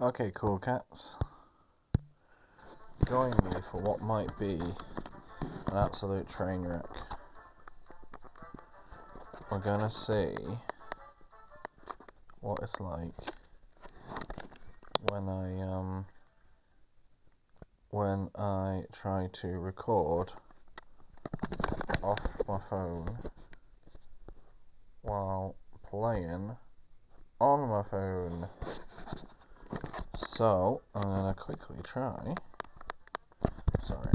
Okay, cool cats. Join me for what might be an absolute train wreck. We're gonna see what it's like when I um when I try to record off my phone while playing on my phone. So I'm gonna quickly try. Sorry,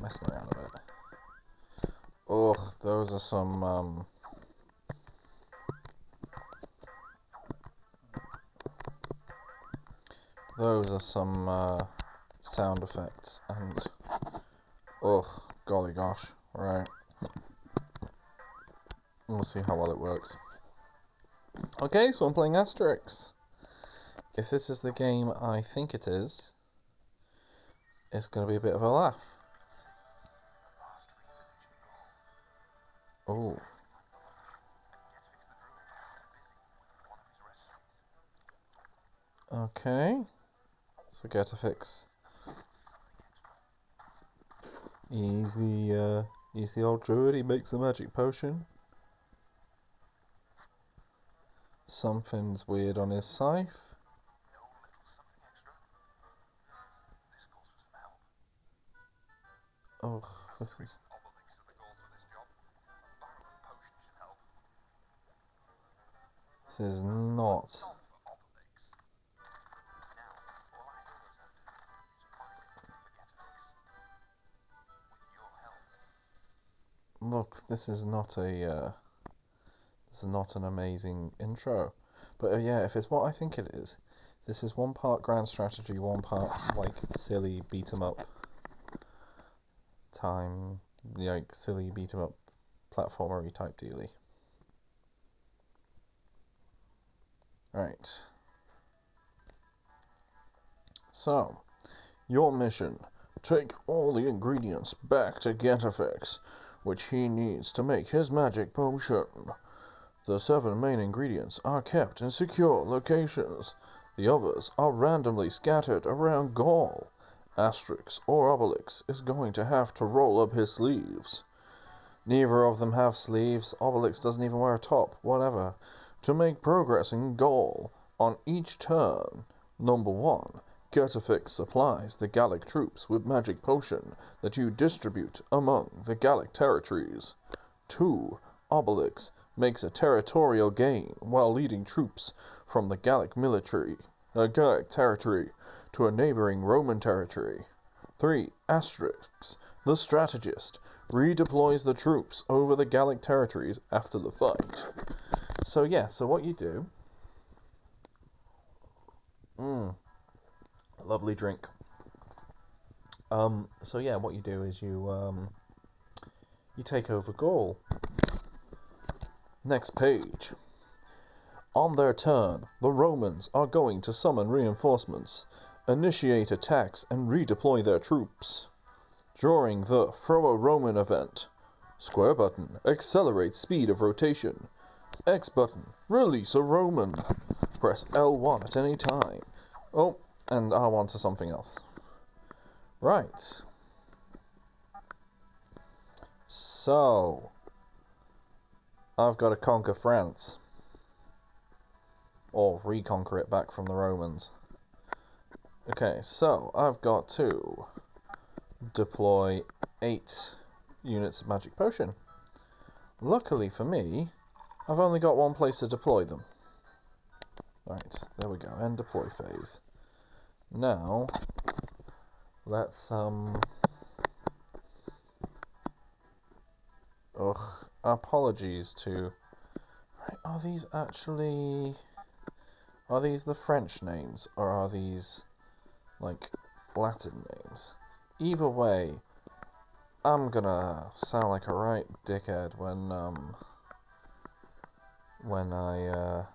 messing around a bit. Ugh, those are some um those are some uh, sound effects and ugh golly gosh right we'll see how well it works okay so I'm playing Asterix if this is the game I think it is it's going to be a bit of a laugh. Oh okay. So Getafix He's the, uh, he's the old druid, he makes a magic potion. Something's weird on his scythe. Oh, this is... This is not. Look, this is not a, uh, this is not an amazing intro. But uh, yeah, if it's what I think it is, this is one part grand strategy, one part like silly beat 'em up time, like silly beat 'em up platformery type dealy. Right. So, your mission: take all the ingredients back to Getafix which he needs to make his magic potion. The seven main ingredients are kept in secure locations. The others are randomly scattered around Gaul. Asterix or Obelix is going to have to roll up his sleeves. Neither of them have sleeves. Obelix doesn't even wear a top. Whatever. To make progress in Gaul on each turn. Number one, Getafix supplies the Gallic troops with magic potion that you distribute among the Gallic territories. 2. Obelix makes a territorial gain while leading troops from the Gallic military, uh, Gallic territory to a neighboring Roman territory. 3. Asterix, the strategist, redeploys the troops over the Gallic territories after the fight. So yeah, so what you do. Mm lovely drink. Um, so yeah, what you do is you um, you take over Gaul. Next page. On their turn, the Romans are going to summon reinforcements, initiate attacks, and redeploy their troops. During the Throw a Roman event, square button, accelerate speed of rotation. X button, release a Roman. Press L1 at any time. Oh, and R1 to something else. Right. So, I've got to conquer France. Or reconquer it back from the Romans. Okay, so I've got to deploy 8 units of magic potion. Luckily for me, I've only got one place to deploy them. Right, there we go, end deploy phase. Now, let's, um... Ugh, apologies to... Right, Are these actually... Are these the French names, or are these, like, Latin names? Either way, I'm gonna sound like a right dickhead when, um... When I, uh...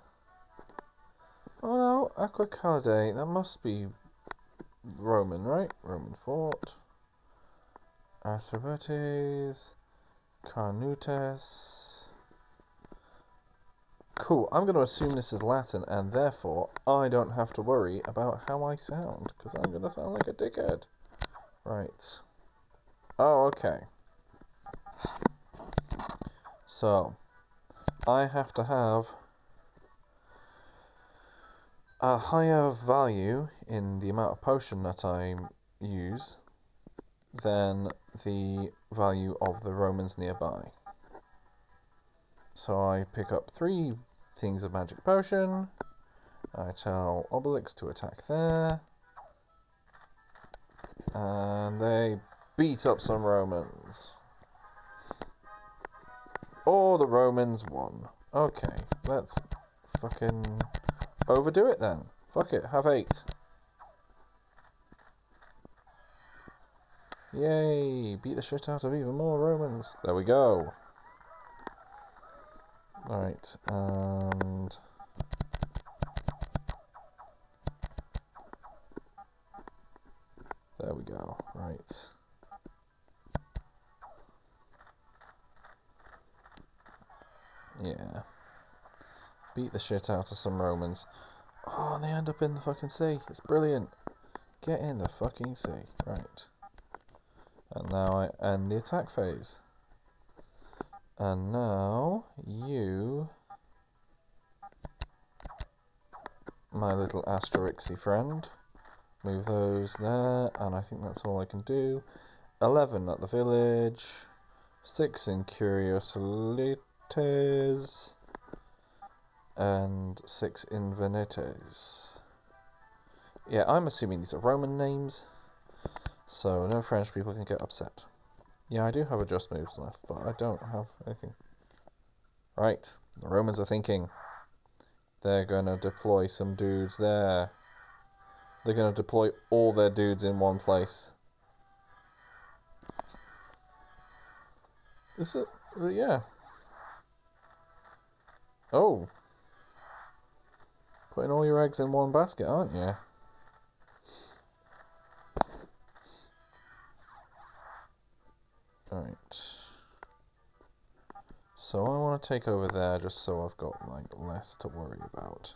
Oh no, Aquacade, that must be Roman, right? Roman fort. Arthrobates. Carnutes. Cool, I'm going to assume this is Latin, and therefore I don't have to worry about how I sound, because I'm going to sound like a dickhead. Right. Oh, okay. So, I have to have a higher value in the amount of potion that I use than the value of the Romans nearby. So I pick up three things of magic potion. I tell Obelix to attack there. And they beat up some Romans. Or the Romans won. Okay, let's fucking overdo it then. Fuck it, have eight. Yay, beat the shit out of even more Romans. There we go. Alright, and... There we go, right. Yeah. Beat the shit out of some Romans. Oh, they end up in the fucking sea. It's brilliant. Get in the fucking sea. Right. And now I end the attack phase. And now you, my little Asterixy friend, move those there, and I think that's all I can do. 11 at the village, 6 in Curiosolites, and 6 in Venetes. Yeah, I'm assuming these are Roman names, so no French people can get upset. Yeah, I do have adjust moves left, but I don't have anything. Right, the Romans are thinking. They're going to deploy some dudes there. They're going to deploy all their dudes in one place. Is it? Uh, yeah. Oh. Putting all your eggs in one basket, aren't you? So I want to take over there just so I've got like less to worry about.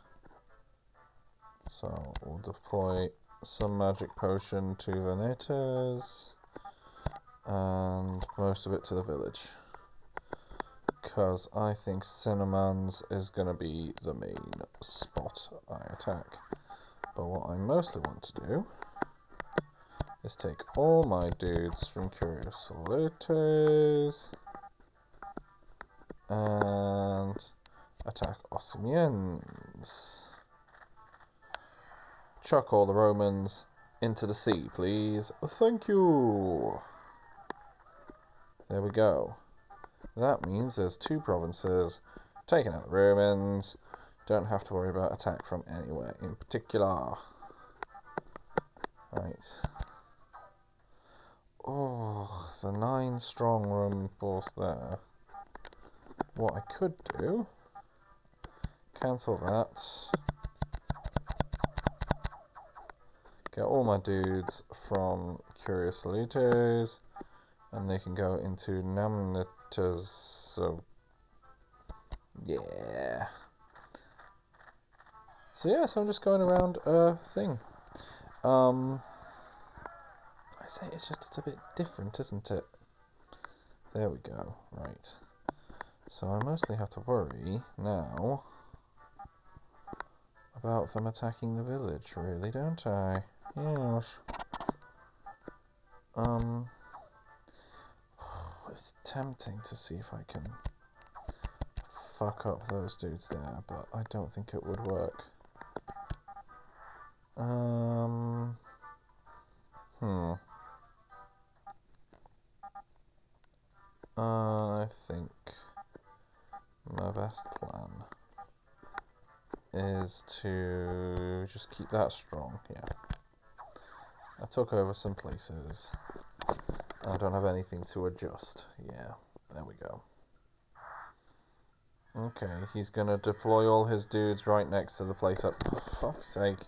So we'll deploy some magic potion to Venetes and most of it to the village. Because I think Cinnamons is going to be the main spot I attack. But what I mostly want to do is take all my dudes from Curious Salutos and attack Osmians. Chuck all the Romans into the sea, please. Thank you. There we go. That means there's two provinces. Taking out the Romans. Don't have to worry about attack from anywhere in particular. Right. Oh, there's a nine strong Roman force there. What I could do, cancel that, get all my dudes from Curious Salutos, and they can go into Namnitas, so yeah. So yeah, so I'm just going around a thing. Um, I say it's just it's a bit different, isn't it? There we go. Right. So I mostly have to worry now about them attacking the village, really, don't I? Yes. Um, it's tempting to see if I can fuck up those dudes there, but I don't think it would work. Um, hmm. Uh, I think my best plan is to just keep that strong, yeah. I took over some places. I don't have anything to adjust. Yeah, there we go. Okay, he's gonna deploy all his dudes right next to the place up. For fuck's sake.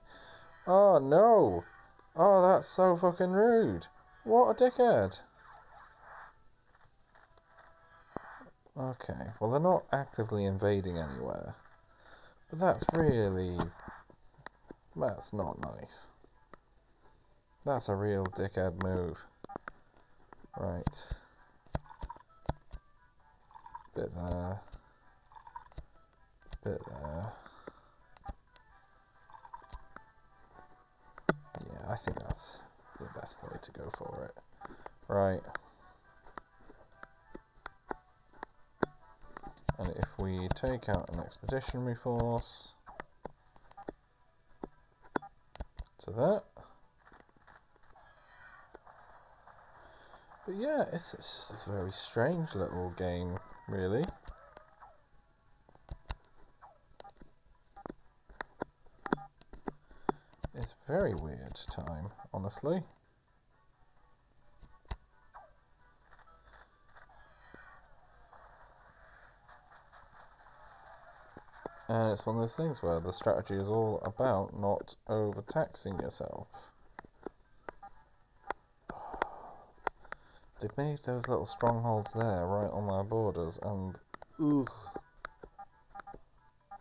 Oh, no! Oh, that's so fucking rude. What a dickhead. Okay, well they're not actively invading anywhere. But that's really... That's not nice. That's a real dickhead move. Right. Bit there. Bit there. Yeah, I think that's the best way to go for it. Right. And if we take out an expeditionary force to that, But yeah, it's, it's just a very strange little game, really. It's very weird time, honestly. And it's one of those things where the strategy is all about not overtaxing yourself. They've made those little strongholds there, right on our borders, and... Ugh.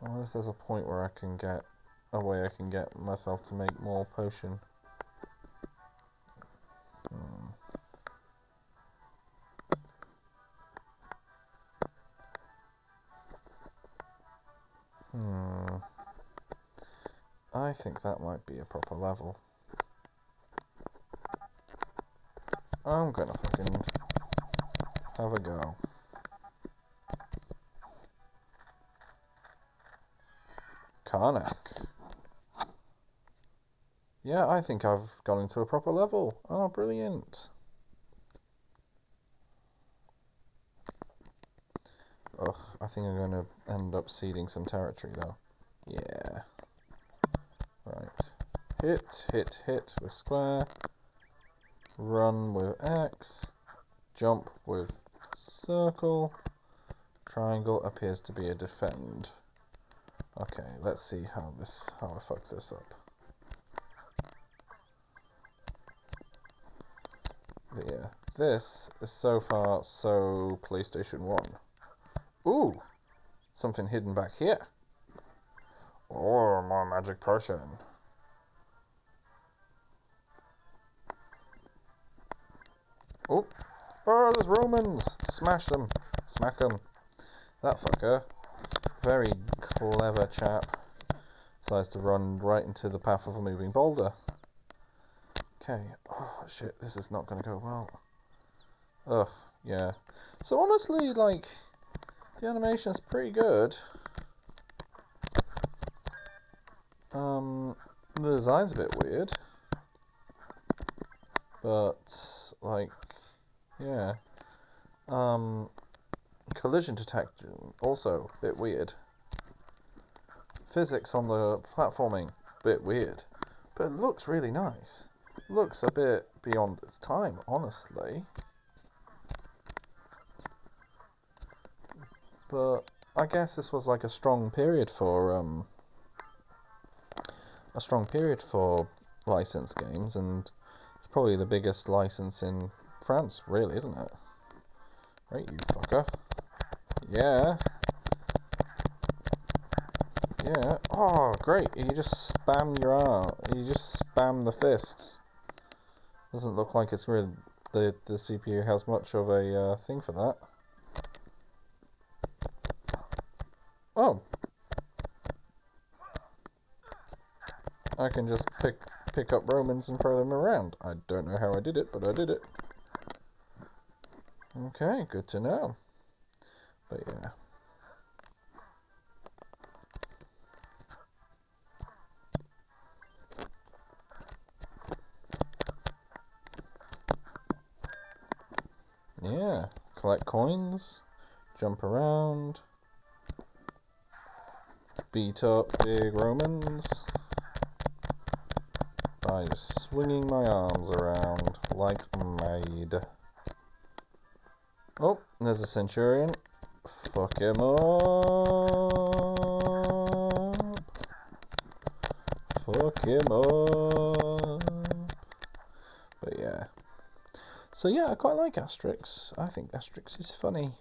I wonder if there's a point where I can get... A way I can get myself to make more potion. Think that might be a proper level. I'm gonna fucking have a go. Karnak. Yeah, I think I've gone into a proper level. Oh, brilliant. Ugh, I think I'm going to end up ceding some territory, though. Yeah. Hit, hit, hit with square run with X, jump with circle, triangle appears to be a defend. Okay, let's see how this how I fuck this up. But yeah, this is so far so PlayStation 1. Ooh! Something hidden back here. Oh, my magic potion. Oh, oh, there's Romans! Smash them! Smack them! That fucker, very clever chap, decides to run right into the path of a moving boulder. Okay, oh shit, this is not going to go well. Ugh, yeah. So honestly, like, the animation's pretty good. Um, the design's a bit weird. But, like, yeah. Um, collision detection, also a bit weird. Physics on the platforming, bit weird. But it looks really nice. Looks a bit beyond its time, honestly. But I guess this was like a strong period for um a strong period for licensed games and it's probably the biggest license in France, really, isn't it? Right, you fucker. Yeah. Yeah. Oh, great. You just spam your arm. You just spam the fists. Doesn't look like it's really the the CPU has much of a uh, thing for that. Oh. I can just pick pick up Romans and throw them around. I don't know how I did it, but I did it. Okay, good to know. But yeah. Yeah, collect coins, jump around, beat up big Romans by swinging my arms around like a maid. There's a Centurion. Fuck him up. Fuck him up. But yeah. So yeah, I quite like Asterix. I think Asterix is funny.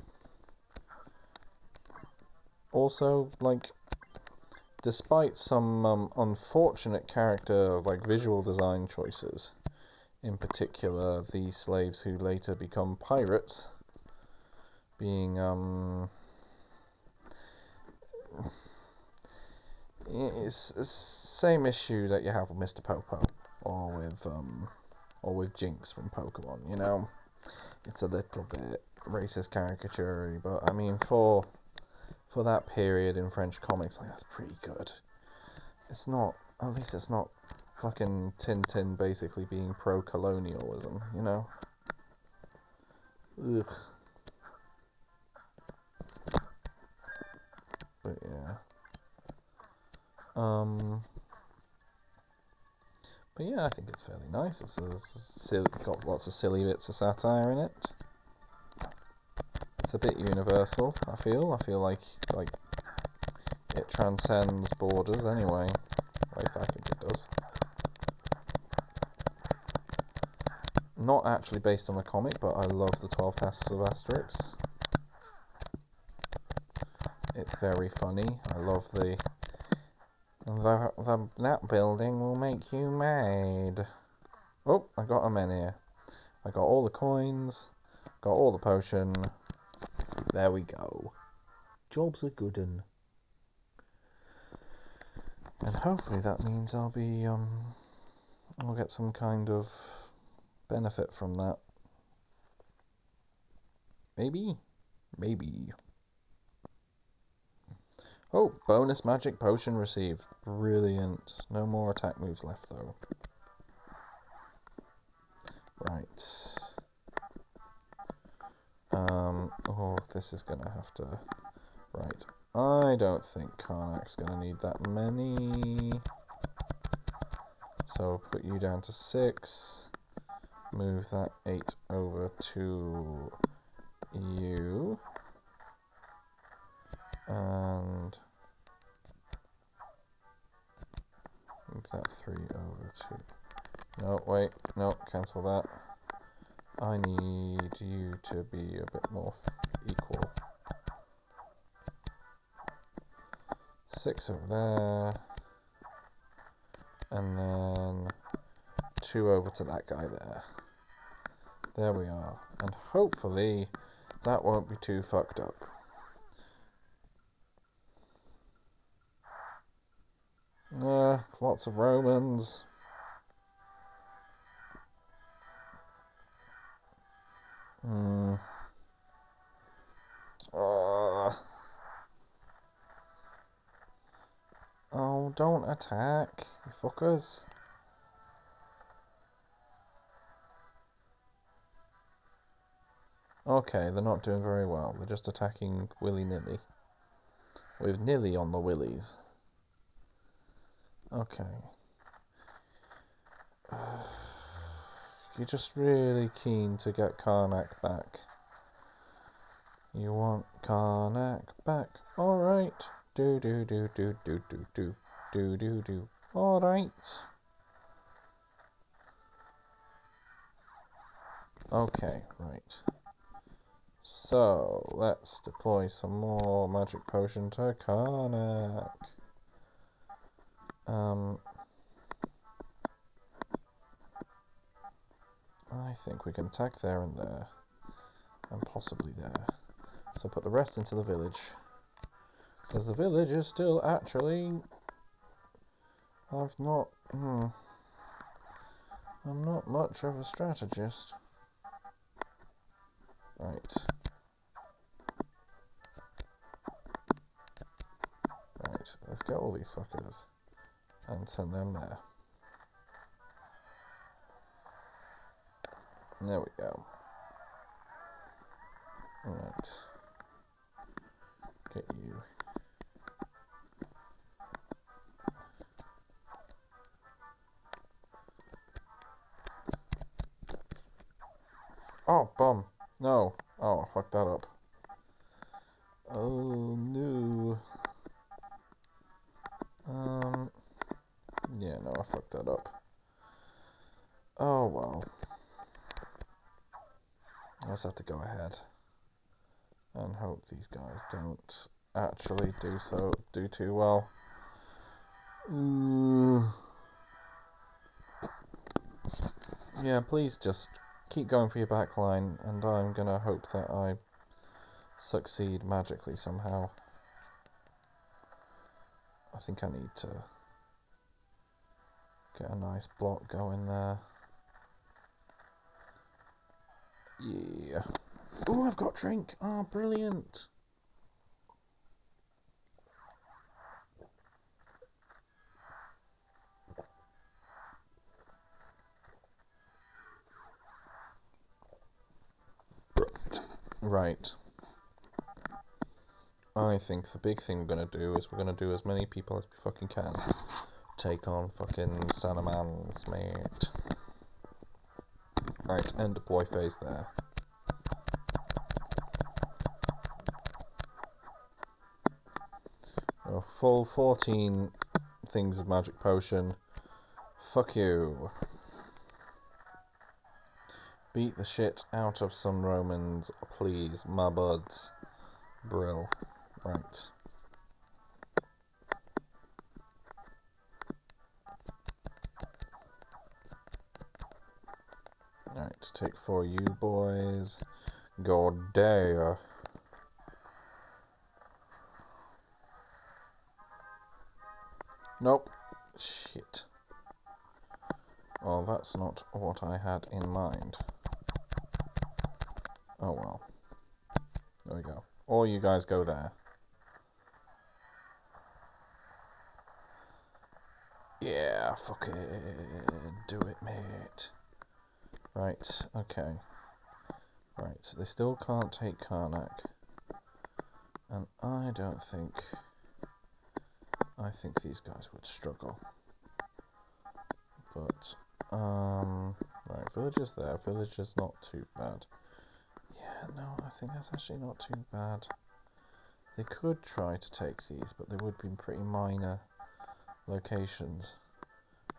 Also, like, despite some um, unfortunate character, like visual design choices, in particular the slaves who later become pirates, being um, it's same issue that you have with Mr. Popo or with um, or with Jynx from Pokemon. You know, it's a little bit racist caricature, but I mean for for that period in French comics, like that's pretty good. It's not, at least it's not fucking Tintin basically being pro-colonialism, you know. Ugh. Um. But yeah, I think it's fairly nice. It's, a, it's got lots of silly bits of satire in it. It's a bit universal. I feel. I feel like like it transcends borders anyway. At least I think it does. Not actually based on a comic, but I love the Twelve Tasks of Asterix. It's very funny. I love the the, the, that building will make you mad. Oh, I got a men here. I got all the coins, got all the potion. There we go. Job's a good un. And hopefully that means I'll be, um, I'll get some kind of benefit from that. Maybe? Maybe. Oh, bonus magic potion received. Brilliant. No more attack moves left, though. Right. Um, oh, this is going to have to... Right. I don't think Karnak's going to need that many. So put you down to six. Move that eight over to you and move that? 3 over to no wait no cancel that. I need you to be a bit more equal. 6 over there. And then 2 over to that guy there. There we are. And hopefully that won't be too fucked up Uh, lots of Romans. Hmm. Uh. Oh, don't attack, you fuckers. Okay, they're not doing very well. They're just attacking willy-nilly. With Nilly on the willies. Okay. You're just really keen to get Karnak back. You want Karnak back? Alright. Do do do do do do do do do do. Alright. Okay, right. So, let's deploy some more magic potion to Karnak. Um, I think we can attack there and there, and possibly there. So put the rest into the village, because the village is still actually... I've not... Hmm, I'm not much of a strategist. Right. Right, let's get all these fuckers and send them there. There we go. Alright. Get you. Oh, bum. No. Oh, I fucked that up. Oh, no. Um... Yeah, no, I fucked that up. Oh, well. I just have to go ahead and hope these guys don't actually do so do too well. Uh, yeah, please just keep going for your backline, and I'm gonna hope that I succeed magically somehow. I think I need to get a nice block going there. Yeah. Oh, I've got drink. Oh, brilliant. Right. I think the big thing we're going to do is we're going to do as many people as we fucking can. Take on fucking Salamans, mate. Right, end deploy phase there. A full 14 things of magic potion. Fuck you. Beat the shit out of some Romans, please, my buds. Brill. Take four you boys. Go there. Nope. Shit. Well, that's not what I had in mind. Oh well. There we go. All you guys go there. Yeah, fuck it. Do it, mate. Right, okay. Right, so they still can't take Karnak. And I don't think... I think these guys would struggle. But, um... Right, villagers there. Villagers not too bad Yeah, no, I think that's actually not too bad. They could try to take these, but they would be pretty minor locations.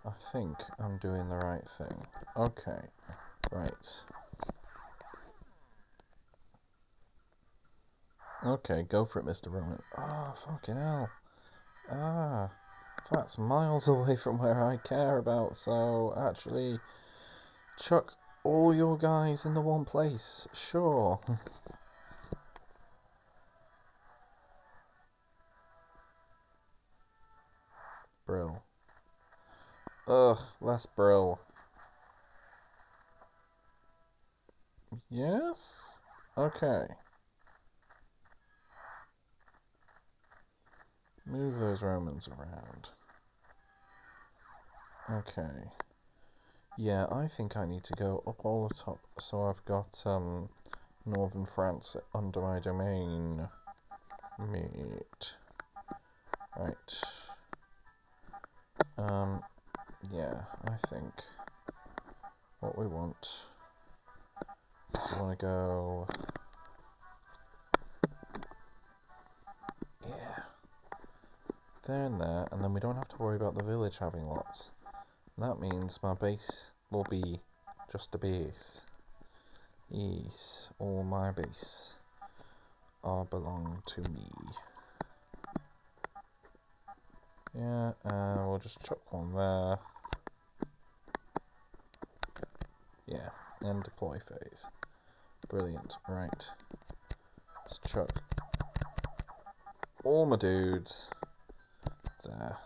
I think I'm doing the right thing. Okay, right. Okay, go for it, Mr. Roman. Ah, oh, fucking hell. Ah, that's miles away from where I care about, so actually, chuck all your guys in the one place, sure. Brill. Ugh, less Brill. Yes? Okay. Move those Romans around. Okay. Yeah, I think I need to go up all the top so I've got um, northern France under my domain. Meet. Right. Um, yeah, I think what we want we want to go yeah there and there and then we don't have to worry about the village having lots that means my base will be just a base. Yes, all my base all belong to me. Yeah, and we'll just chuck one there. Yeah, and deploy phase. Brilliant, right. Let's chuck all my dudes there.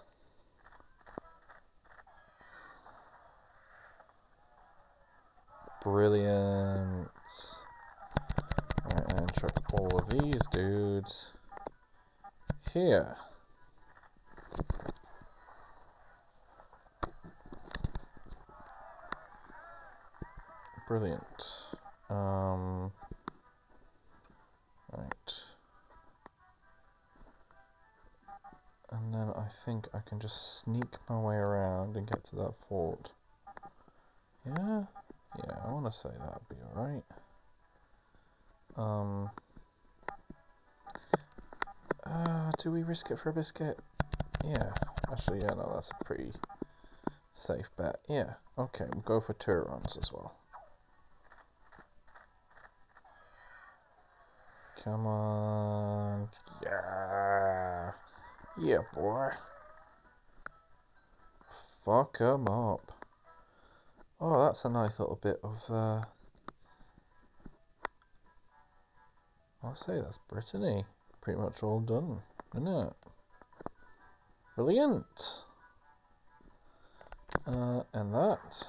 Brilliant. Right, and chuck all of these dudes here. Brilliant. Um, right. And then I think I can just sneak my way around and get to that fort. Yeah? Yeah, I want to say that'd be alright. Um, uh, do we risk it for a biscuit? Yeah, actually, yeah, no, that's a pretty safe bet. Yeah, okay, we'll go for Turons as well. Come on. Yeah. Yeah, boy. fuck 'em up. Oh, that's a nice little bit of, uh... I'll say that's Brittany. Pretty much all done, isn't it? Brilliant! Uh, and that.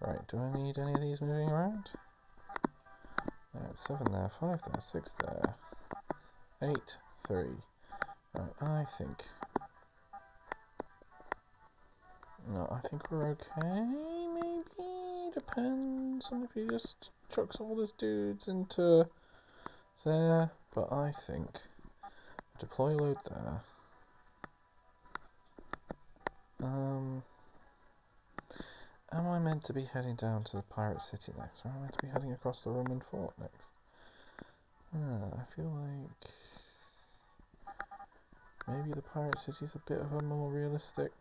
Right, do I need any of these moving around? Right, seven there, five there, six there, eight, three. Right, I think no, I think we're okay, maybe? Depends on if he just chucks all his dudes into there. But I think deploy load there. Um, am I meant to be heading down to the pirate city next? Or am I meant to be heading across the Roman fort next? Uh, I feel like maybe the pirate city is a bit of a more realistic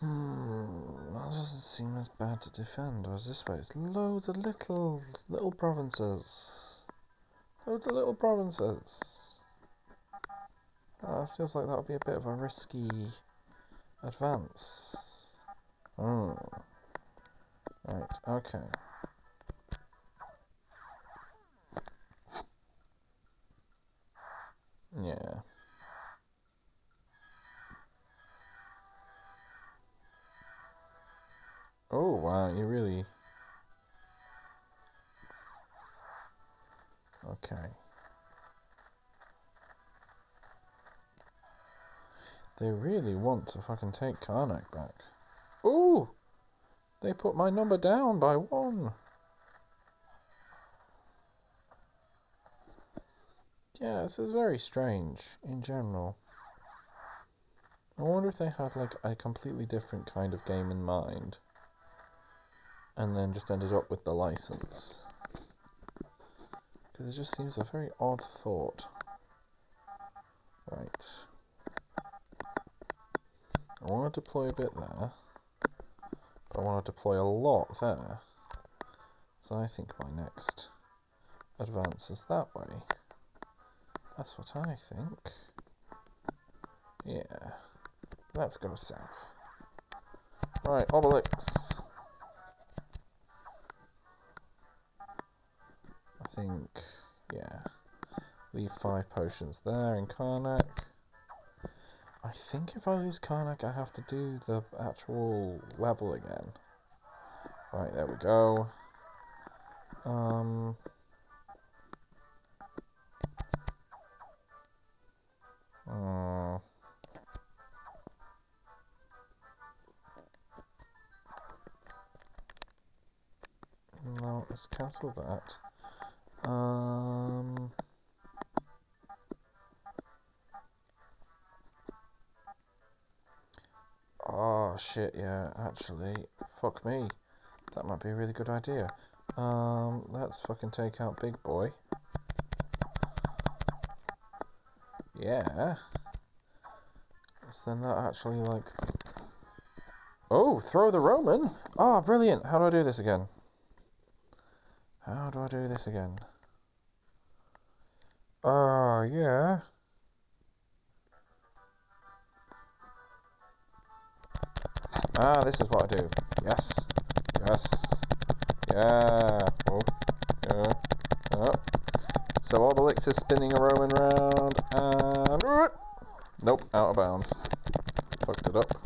Hmm, that doesn't seem as bad to defend as this way. It's loads of little, little provinces. Loads of little provinces. Uh, feels like that would be a bit of a risky advance. Hmm. Right, okay. Yeah. Oh, wow, you really... Okay. They really want to fucking take Karnak back. Ooh! They put my number down by one. Yeah, this is very strange in general. I wonder if they had like a completely different kind of game in mind and then just ended up with the license. Because it just seems a very odd thought. Right. I want to deploy a bit there. I want to deploy a lot there. So I think my next advance is that way. That's what I think. Yeah. Let's go south. Right, Obelix. I think, yeah, leave five potions there in Karnak. I think if I lose Karnak, I have to do the actual level again. Right, there we go. Um... Uh, no, let's cancel that. Um, oh shit, yeah, actually, fuck me. That might be a really good idea. Um, let's fucking take out Big Boy. Yeah. So then that actually, like... Oh, throw the Roman! Oh, brilliant! How do I do this again? How do I do this again? Uh, yeah. Ah, this is what I do. Yes. Yes. Yeah. Oh. Yeah. Oh. So Obelix is spinning a Roman round and... Nope, out of bounds. Fucked it up.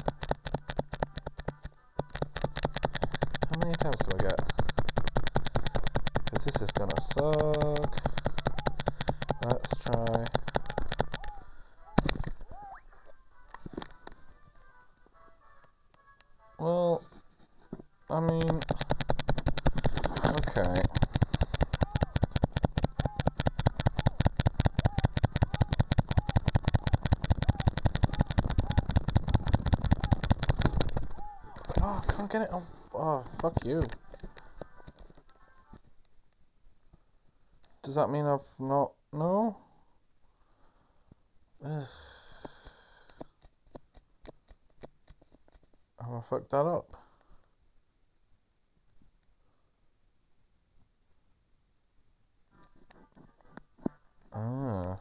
That mean I've not no? Have I fucked that up? Ah.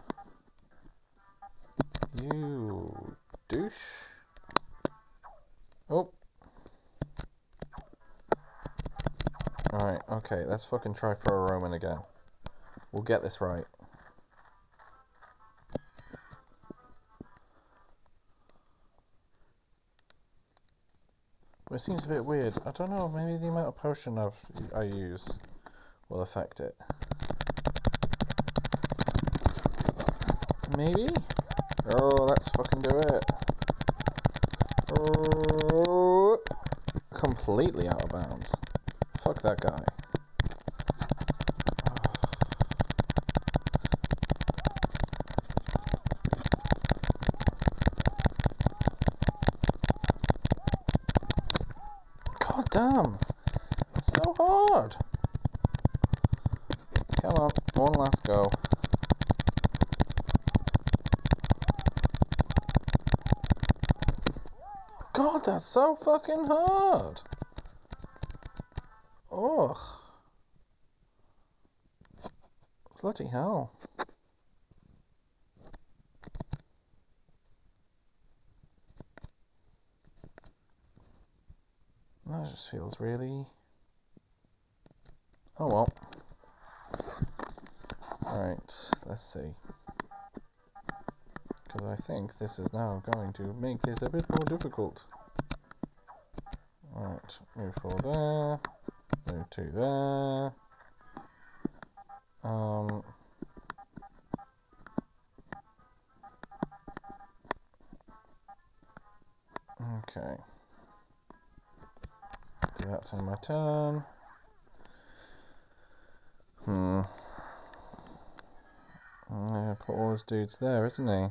You douche. Oh. Alright, okay, let's fucking try for a Roman again. We'll get this right. It seems a bit weird. I don't know, maybe the amount of potion I've, I use will affect it. Maybe? Oh, let's fucking do it. Oh, completely out of bounds. Fuck that guy. God damn. It's so hard. Come on, one last go. God, that's so fucking hard. Ugh. Bloody hell. That just feels really... Oh well. Alright, let's see. Because I think this is now going to make this a bit more difficult. Move four there. Move two there. Um... Okay. Do that on my turn. Hmm. Yeah, put all those dudes there, isn't he?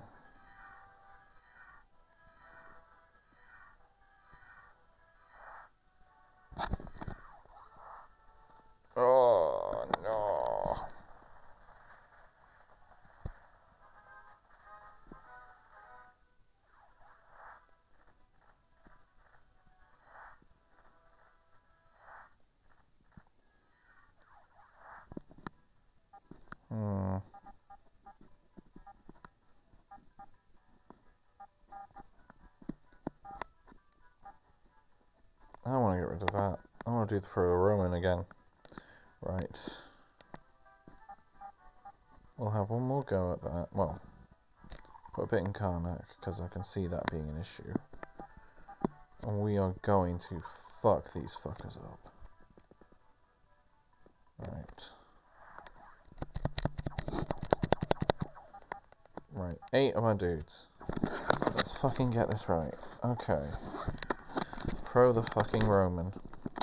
For a Roman again. Right. We'll have one more go at that. Well, put a bit in Karnak, because I can see that being an issue. And we are going to fuck these fuckers up. Right. Right, eight of my dudes. Let's fucking get this right. Okay. Pro the fucking Roman.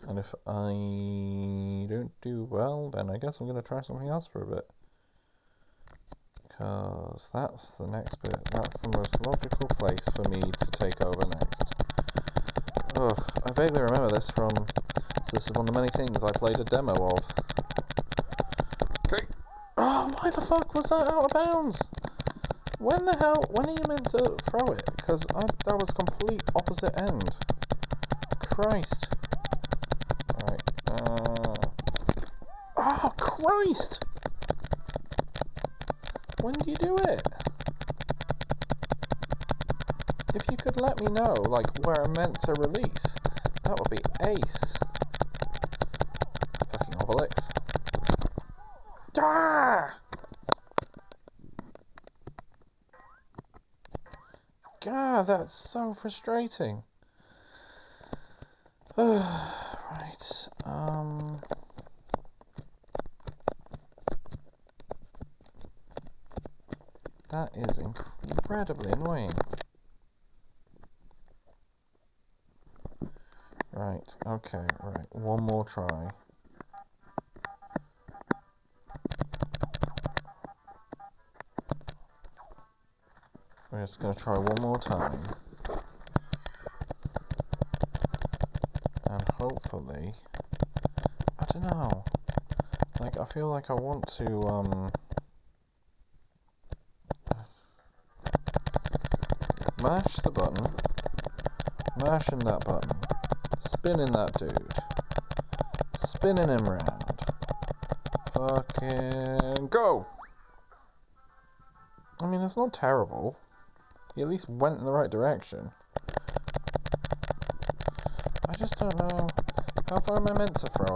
And if I don't do well, then I guess I'm going to try something else for a bit. Because that's the next bit. That's the most logical place for me to take over next. Ugh, I vaguely remember this from... This is one of the many things I played a demo of. Okay. Oh, why the fuck was that out of bounds? When the hell... When are you meant to throw it? Because that was complete opposite end. Christ. Oh, Christ! When do you do it? If you could let me know, like, where I'm meant to release, that would be ace. Fucking Obelix. Ah! God, that's so frustrating. right. Um. That is incredibly annoying. Right, okay, right. One more try. We're just going to try one more time. And hopefully... I don't know. Like, I feel like I want to, um... Mash the button. Mashing that button. Spinning that dude. Spinning him round. Fucking go! I mean, it's not terrible. He at least went in the right direction. Don't know. How far am I meant to throw?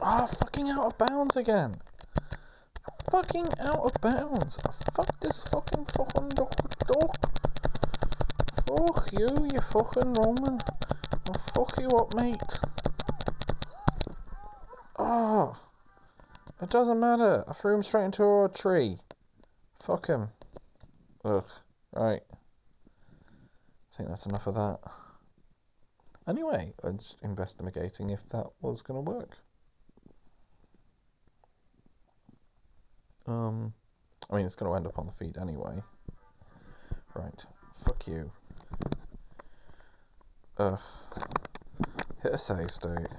Ah, oh, fucking out of bounds again. Fucking out of bounds. Fuck this fucking fucking dog. dog. Fuck you, you fucking Roman. I'll fuck you up, mate. Oh. It doesn't matter. I threw him straight into a tree. Fuck him. Ugh. Right. I think that's enough of that. Anyway, I am just investigating if that was going to work. Um, I mean, it's going to end up on the feed anyway. Right. Fuck you. Ugh. Hit a save state.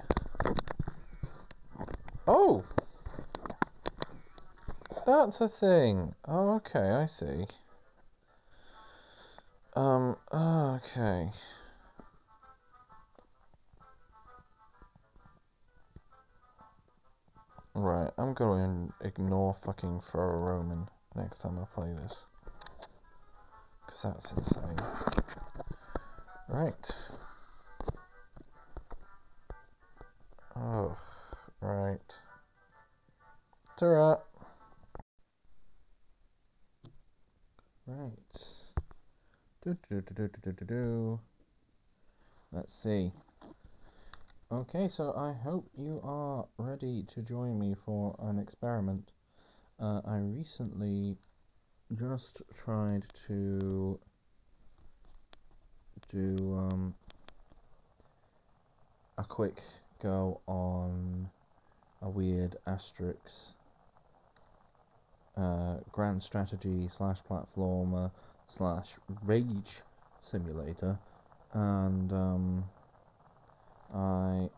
Oh! That's a thing. Oh, okay, I see. Um, okay. Right, I'm going to ignore fucking a Roman next time I play this. Because that's insane. Right. Oh, right. Alright. Right. Do, do, do. Let's see. Okay, so I hope you are ready to join me for an experiment. Uh, I recently just tried to do um, a quick go on a weird Asterix uh, grand strategy slash platformer slash rage simulator and um, I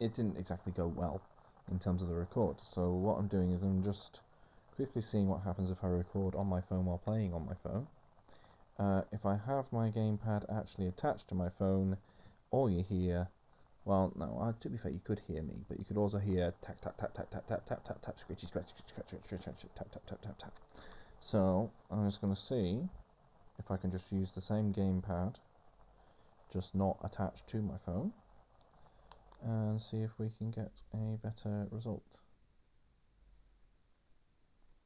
it didn't exactly go well in terms of the record. So what I'm doing is I'm just quickly seeing what happens if I record on my phone while playing on my phone. Uh, if I have my gamepad actually attached to my phone, all you hear, well, no, uh, to be fair, you could hear me, but you could also hear tap tap tap tap tap tap tap tap tap scratchy scratch scratch scratch tap tap tap tap tap. So I'm just going to see if I can just use the same gamepad, just not attached to my phone and see if we can get a better result.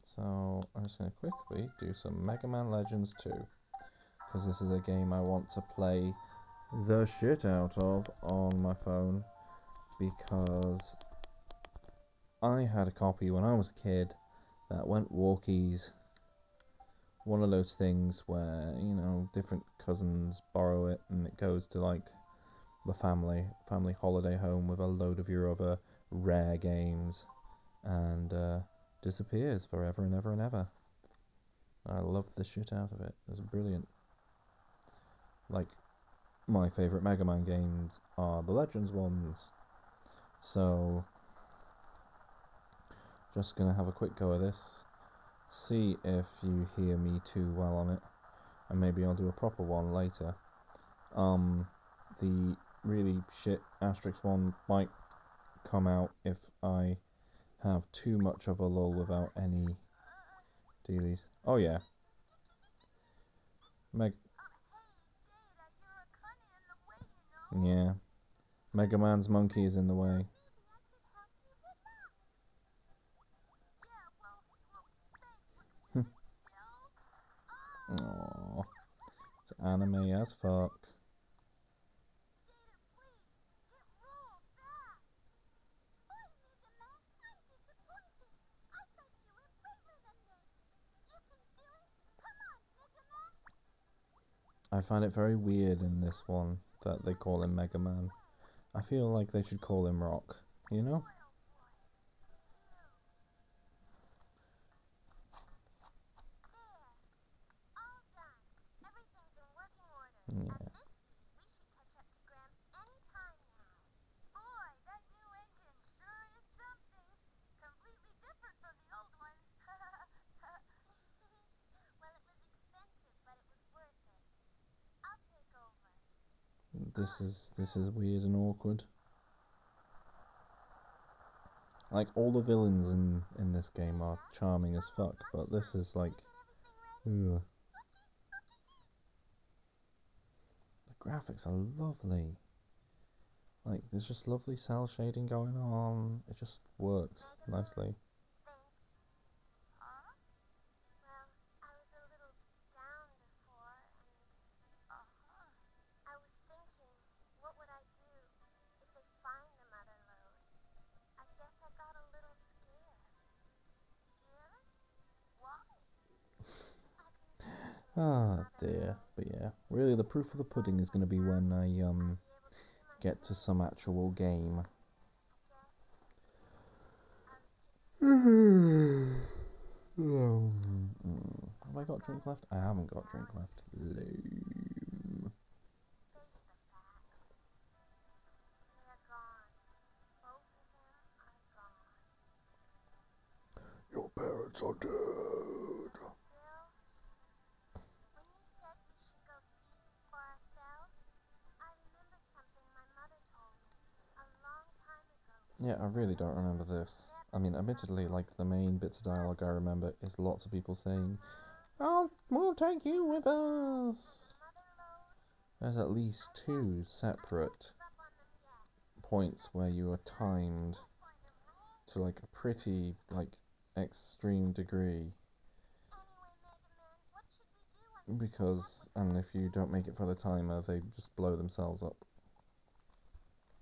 So I'm just going to quickly do some Mega Man Legends 2 because this is a game I want to play the shit out of on my phone because I had a copy when I was a kid that went walkies. One of those things where, you know, different cousins borrow it and it goes to like the family family holiday home with a load of your other rare games and uh, disappears forever and ever and ever. I love the shit out of it. It was brilliant. Like, my favourite Mega Man games are the Legends ones. So, just gonna have a quick go of this. See if you hear me too well on it. And maybe I'll do a proper one later. Um, the really shit Asterix one might come out if I have too much of a lull without any dealies. Oh yeah. Meg Yeah. Mega Man's monkey is in the way. Aww. It's anime as fuck. I find it very weird in this one that they call him Mega Man. I feel like they should call him Rock, you know? Yeah. this is this is weird and awkward. Like all the villains in in this game are charming as fuck, but this is like, ugh. Graphics are lovely. Like, there's just lovely cel shading going on. It just works nicely. Ah dear, but yeah, really the proof of the pudding is going to be when I um get to some actual game. Have I got drink left? I haven't got drink left. Lame. Your parents are dead. Yeah, I really don't remember this. I mean, admittedly, like the main bits of dialogue I remember is lots of people saying, "Oh, we'll take you with us." There's at least two separate points where you are timed to like a pretty like extreme degree because and if you don't make it for the timer they just blow themselves up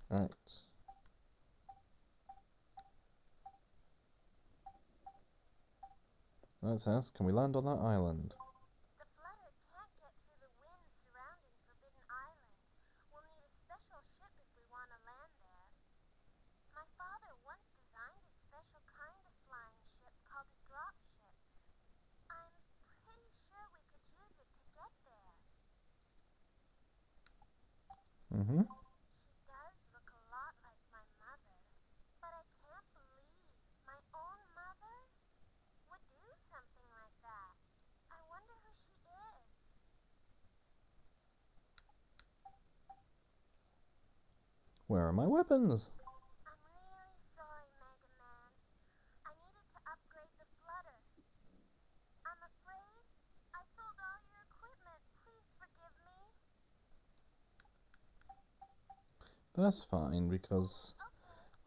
right that says can we land on that island? Mm-hmm. She does look a lot like my mother, but I can't believe my own mother would do something like that. I wonder who she is. Where are my weapons? I'm really sorry, Mega Man. I needed to upgrade the flutter. I'm afraid I sold all your equipment. are my weapons? That's fine because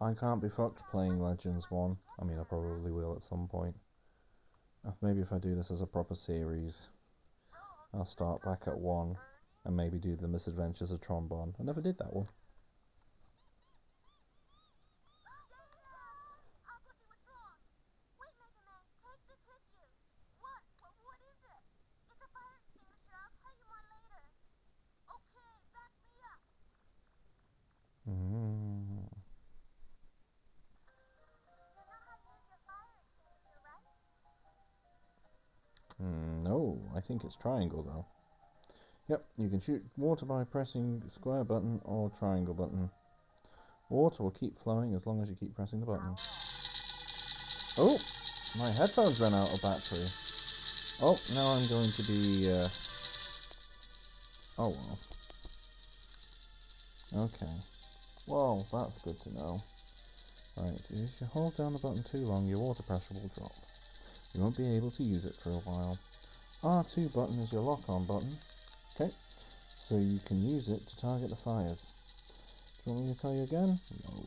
I can't be fucked playing Legends 1. I mean, I probably will at some point. Uh, Maybe if I do this as a proper series, I'll start back at 1 and maybe do the misadventures of Tron Bonne. I never did that one. Think it's triangle though. Yep, you can shoot water by pressing square button or triangle button. Water will keep flowing as long as you keep pressing the button. Oh, my headphones ran out of battery. Oh, now I'm going to be. Uh... Oh well. Okay. Well, that's good to know. Right, if you hold down the button too long, your water pressure will drop. You won't be able to use it for a while. R2 button is your lock-on button. Okay, so you can use it to target the fires. Do you want me to tell you again? No.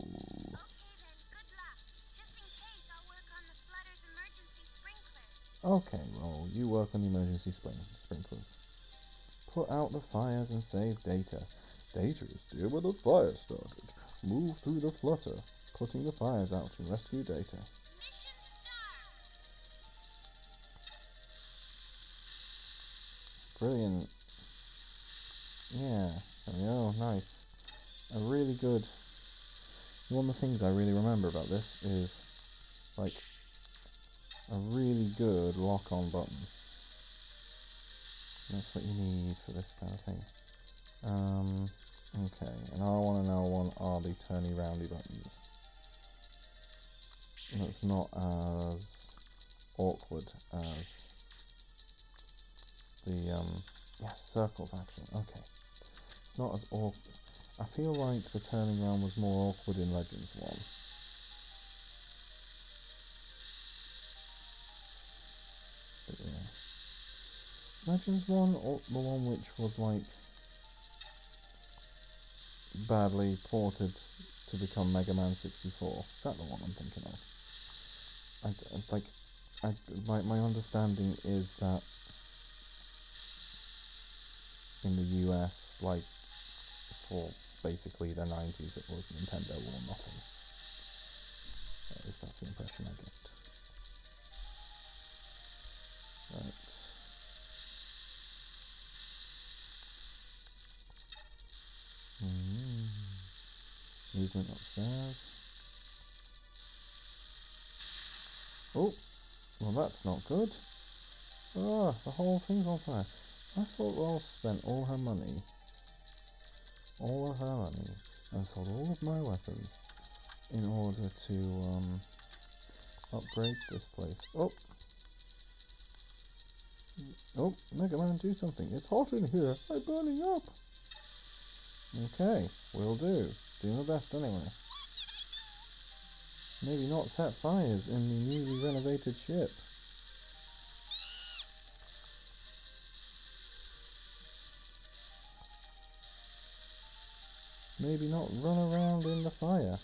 Okay well, you work on the emergency sprinklers. Put out the fires and save data. Data is dear where the fire started. Move through the flutter, putting the fires out and rescue data. Brilliant. Yeah, there we go, nice. A really good. One of the things I really remember about this is like a really good lock on button. That's what you need for this kind of thing. Um, okay, and R1 and L1 are the turny roundy buttons. It's not as awkward as the um yes circles action. Okay, it's not as awkward. I feel like the turning round was more awkward in Legends one. But yeah, Legends one or the one which was like badly ported to become Mega Man 64. Is that the one I'm thinking of? I- like, I, my, my understanding is that in the US, like, for basically the 90s, it was Nintendo or nothing. At least that's the impression I get. Right. Mm. Movement upstairs. Oh, well that's not good. Ah, the whole thing's on fire. I thought Roll spent all her money, all of her money, and sold all of my weapons in order to um, upgrade this place. Oh, oh, Mega Man, do something! It's hot in here. I'm burning up. Okay, will do. Do my best anyway. Maybe not set fires in the newly renovated ship. Maybe not run around in the fire.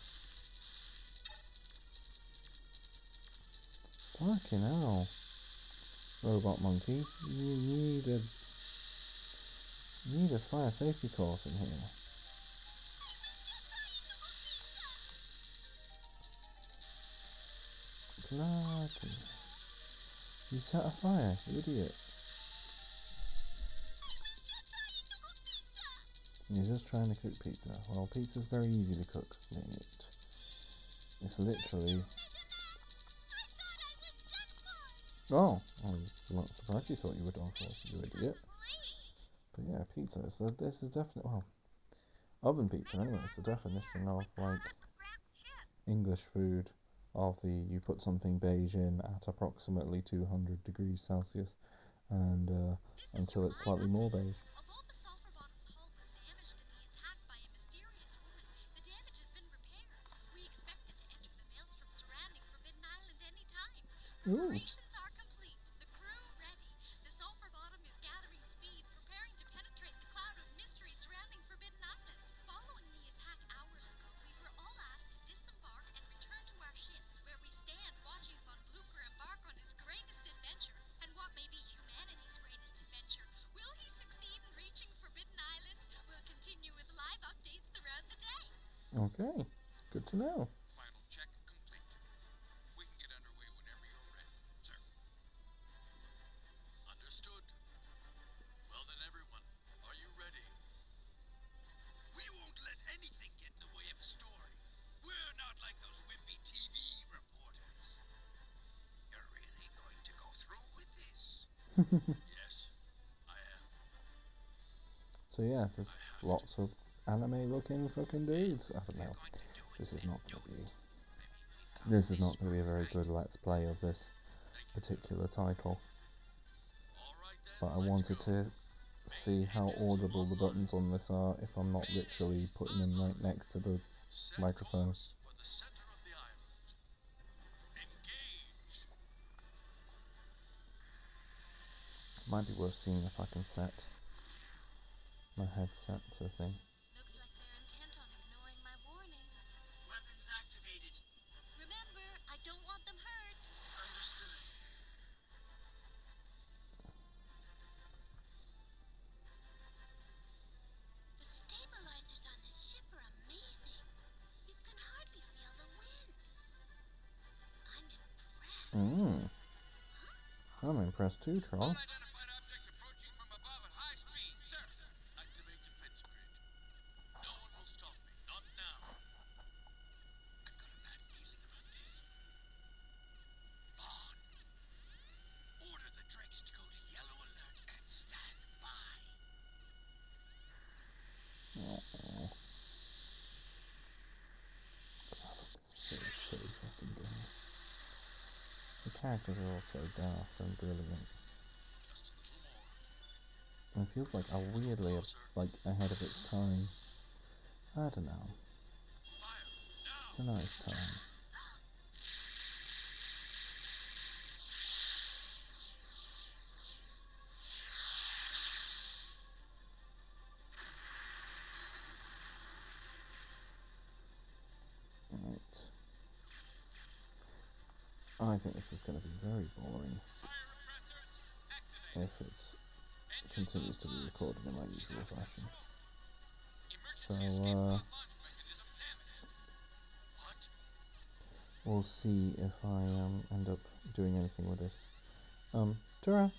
Fucking hell. Robot monkey, you need a you need a fire safety course in here. Bloody. You set a fire, you idiot. You're just trying to cook pizza. Well, pizza's very easy to cook. It's literally. Oh, I'm surprised you thought you were done for, you idiot. But yeah, pizza. A, this is definitely well, oven pizza anyway. It's the definition of like English food. Of the you put something beige in at approximately 200 degrees Celsius, and uh, until it's slightly more beige. Ooh. So yeah, there's lots of anime-looking fucking dudes. I don't know. This is not to be. This is not to be a very good let's play of this particular title. But I wanted to see how audible the buttons on this are if I'm not literally putting them right next to the microphone. Might be worth seeing if I can set my headset to the thing. Looks like they're intent on ignoring my warning. Weapons activated. Remember, I don't want them hurt. Understood. The stabilizers on this ship are amazing. You can hardly feel the wind. I'm impressed. Mmm. I'm impressed too, Troll. So daft and brilliant. It feels like a weirdly like ahead of its time. I don't know. Fire. A nice time. Think this is going to be very boring if it continues to be recorded in my usual fashion. So, uh? We'll see if I um, end up doing anything with this. Um, ta